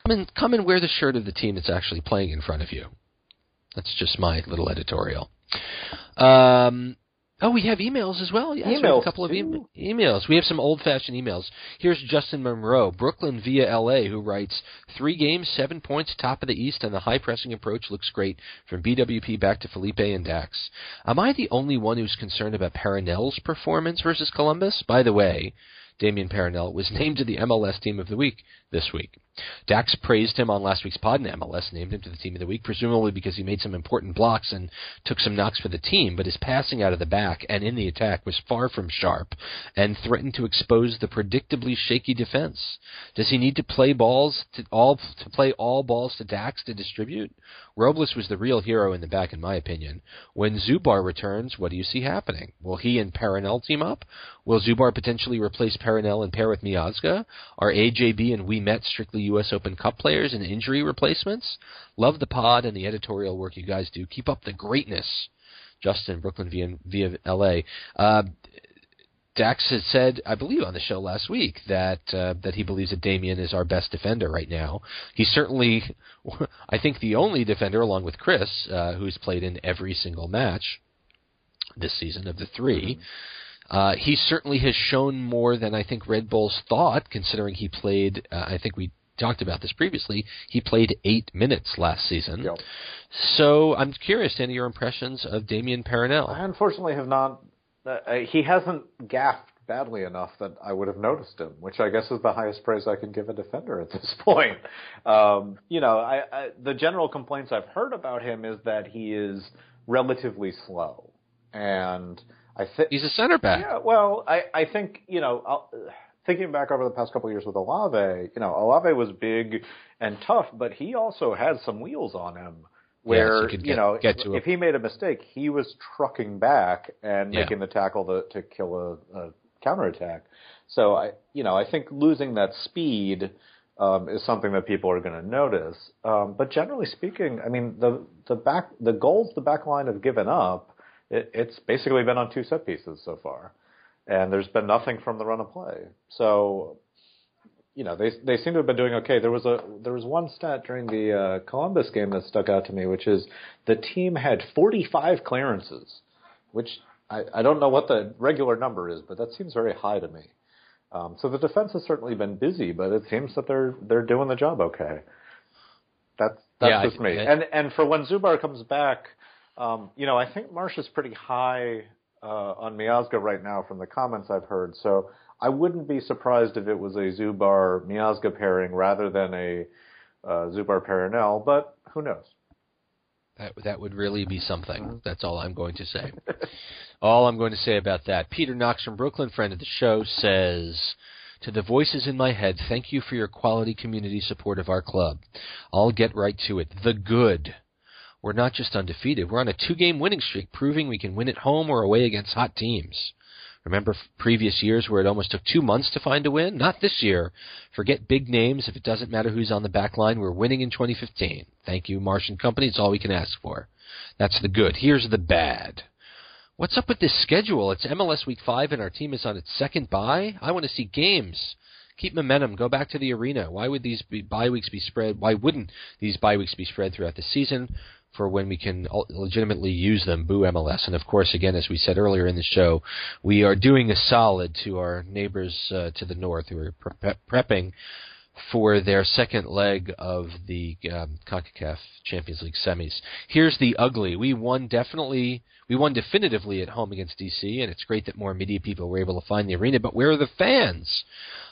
Come and come and wear the shirt of the team that's actually playing in front of you. That's just my little editorial. Um, oh, we have emails as well. Yes, we have a Emails, couple of e- emails. We have some old-fashioned emails. Here's Justin Monroe, Brooklyn via L.A., who writes, three games, seven points, top of the East, and the high-pressing approach looks great from BWP back to Felipe and Dax. Am I the only one who's concerned about Perrinelle's performance versus Columbus? By the way, Damien Perrinelle was <laughs> named to the MLS Team of the Week this week. Dax praised him on last week's pod, and MLS named him to the Team of the Week, presumably because he made some important blocks and took some knocks for the team, but his passing out of the back and in the attack was far from sharp and threatened to expose the predictably shaky defense. Does he need to play balls to all to play all balls to Dax to distribute? Robles was the real hero in the back, in my opinion. When Zubar returns, what do you see happening? Will he and Perrinelle team up? Will Zubar potentially replace Perrinelle and pair with Miazga? Are AJB and Ouimette strictly U.S. Open Cup players and injury replacements? Love the pod and the editorial work you guys do. Keep up the greatness. Justin, Brooklyn via, via L.A. Uh, Dax had said, I believe, on the show last week that uh, that he believes that Damien is our best defender right now. He's certainly, <laughs> I think, the only defender, along with Chris, uh, who's played in every single match this season of the 3 Uh, he certainly has shown more than I think Red Bulls thought, considering he played. Uh, I think we talked about this previously. He played eight minutes last season. Yep. So I'm curious, any of your impressions of Damien Perrinelle? I unfortunately have not. Uh, he hasn't gaffed badly enough that I would have noticed him, which I guess is the highest praise I can give a defender at this <laughs> point. Um, you know, I, I, the general complaints I've heard about him is that he is relatively slow, and I think He's a center back. yeah, well, I, I think, you know, I'll, thinking back over the past couple of years with Olave, you know, Olave was big and tough, but he also had some wheels on him where, Yes, he could you get- know, if he made a mistake, he was trucking back and Yeah. making the tackle to, to kill a, a counterattack. So I, you know, I think losing that speed, um, is something that people are going to notice. Um, but generally speaking, I mean, the, the back, the goals the back line have given up, it, it's basically been on two set pieces so far, and there's been nothing from the run of play. So, you know, they they seem to have been doing okay. There was a there was one stat during the uh, Columbus game that stuck out to me, which is the team had 45 clearances, which I, I don't know what the regular number is, but that seems very high to me. Um, so the defense has certainly been busy, but it seems that they're they're doing the job okay. That's that's Yeah, just me. And and for when Zubar comes back, um, you know, I think Marsch is pretty high uh, on Miazga right now from the comments I've heard. So I wouldn't be surprised if it was a Zubar Miazga pairing rather than a uh, Zubar Perrinelle, but who knows? That that would really be something. That's all I'm going to say. <laughs> all I'm going to say about that. Peter Knox from Brooklyn, friend of the show, says. To the voices in my head, thank you for your quality community support of our club. I'll get right to it. The good. We're not just undefeated, we're on a two game winning streak, proving we can win at home or away against hot teams. Remember previous years where it almost took two months to find a win? Not this year. Forget big names. If it doesn't matter who's on the back line, we're winning in 2015. Thank you, Martian Company. It's all we can ask for. That's the good. Here's the bad. What's up with this schedule? It's MLS Week 5 and our team is on its second bye. I want to see games. Keep momentum. Go back to the arena. Why would these bye weeks be spread? Why wouldn't these bye weeks be spread throughout the season? For when we can legitimately use them. Boo MLS. And of course, again, as we said earlier in the show, we are doing a solid to our neighbors uh, to the north who are pre- prepping for their second leg of the um, CONCACAF Champions League semis. Here's the ugly. We won definitely, we won definitively at home against DC, and it's great that more media people were able to find the arena. But where are the fans?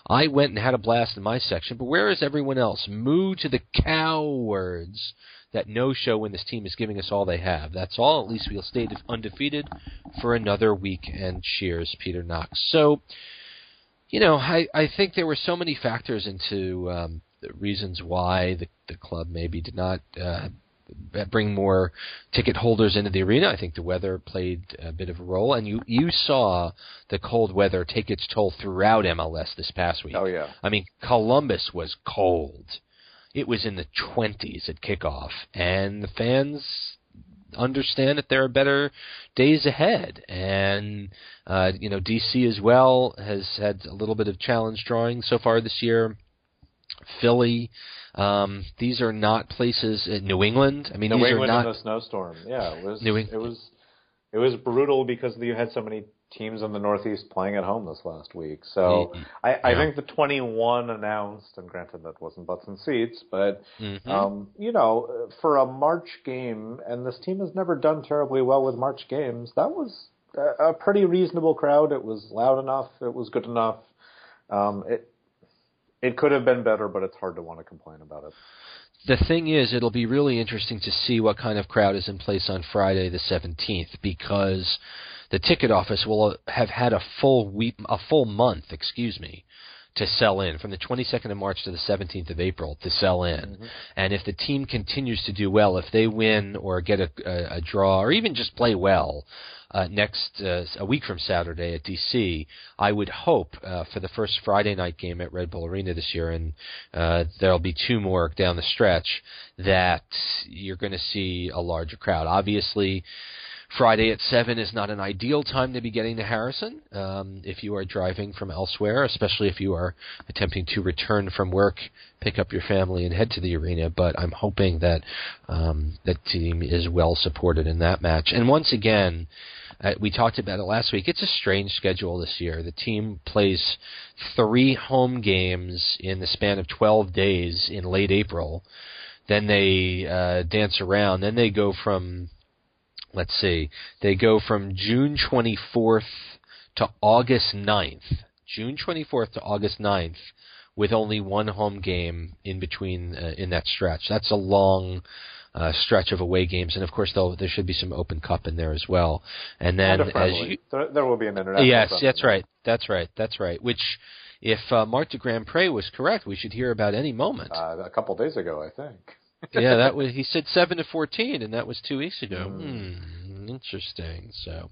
I went and had a blast in my section, but where is everyone else? Moo to the cowards that no show when this team is giving us all they have. That's all. At least we'll stay undefeated for another week. And cheers, Peter Knox. So, you know, I I think there were so many factors into um, the reasons why the the club maybe did not. Uh, bring more ticket holders into the arena. I think the weather played a bit of a role, and you you saw the cold weather take its toll throughout MLS this past week. Oh yeah. I mean, Columbus was cold it was in the 20s at kickoff, and the fans understand that there are better days ahead. And uh, you know, DC as well has had a little bit of challenge drawing so far this year. Philly, um, these are not places. in New England, I mean, New these England are not in the snowstorm. Yeah, it was. New It was. It was brutal because you had so many teams in the Northeast playing at home this last week. So I, I think the 21 announced, and granted that wasn't butts and seats, but mm-hmm. um, you know, for a March game, and this team has never done terribly well with March games. That was a, a pretty reasonable crowd. It was loud enough. It was good enough. Um, it it could have been better, but it's hard to want to complain about it. The thing is, it'll be really interesting to see what kind of crowd is in place on Friday the 17th because the ticket office will have had a full week, a full month, excuse me, to sell in from the 22nd of March to the 17th of April to sell in. Mm-hmm. And if the team continues to do well, if they win or get a, a, a draw or even just play well uh, next uh, a week from Saturday at DC, I would hope uh, for the first Friday night game at Red Bull Arena this year, and uh, there'll be two more down the stretch that you're going to see a larger crowd. Obviously Friday at 7 is not an ideal time to be getting to Harrison um, if you are driving from elsewhere, especially if you are attempting to return from work, pick up your family, and head to the arena. But I'm hoping that um, that team is well supported in that match. And once again, uh, we talked about it last week. It's a strange schedule this year. The team plays three home games in the span of 12 days in late April. Then they uh, dance around. Then they go from let's see, they go from June 24th to August 9th. June 24th to August 9th with only one home game in between uh, in that stretch. That's a long uh, stretch of away games, and of course there should be some Open Cup in there as well. And then and as you, there, there, will be an international. Yes, that's right. That's right. That's right. Which, if uh, Marc de Grandpré was correct, we should hear about any moment. Uh, a couple days ago, I think yeah, that was he said seven to fourteen, and that was two weeks ago. Mm. Interesting. So,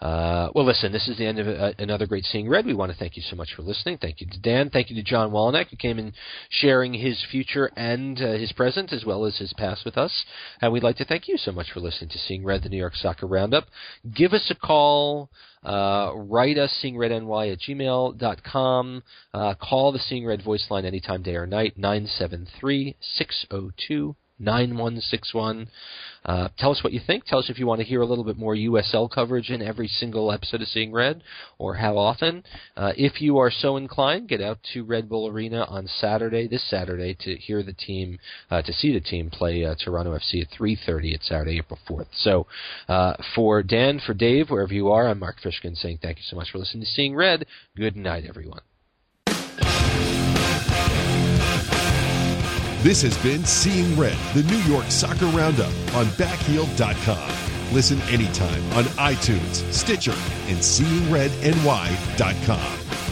uh, well, listen, this is the end of uh, another great Seeing Red. We want to thank you so much for listening. Thank you to Dan. Thank you to John Wolyniec, who came in sharing his future and uh, his present as well as his past with us. And we'd like to thank you so much for listening to Seeing Red, the New York Soccer Roundup. Give us a call. Uh, write us, seeingredny at gmail.com. Uh, call the Seeing Red voice line anytime, day or night, 973 602 9161. Uh, tell us what you think. Tell us if you want to hear a little bit more USL coverage in every single episode of Seeing Red, or how often. Uh, if you are so inclined, get out to Red Bull Arena on Saturday, this Saturday, to hear the team, uh, to see the team play uh, Toronto FC at 3:30 at Saturday, April 4th. So, uh, for Dan, for Dave, wherever you are, I'm Mark Fishkin saying thank you so much for listening to Seeing Red. Good night, everyone. This has been Seeing Red, the New York Soccer Roundup on backheel.com. Listen anytime on iTunes, Stitcher, and seeingredny.com.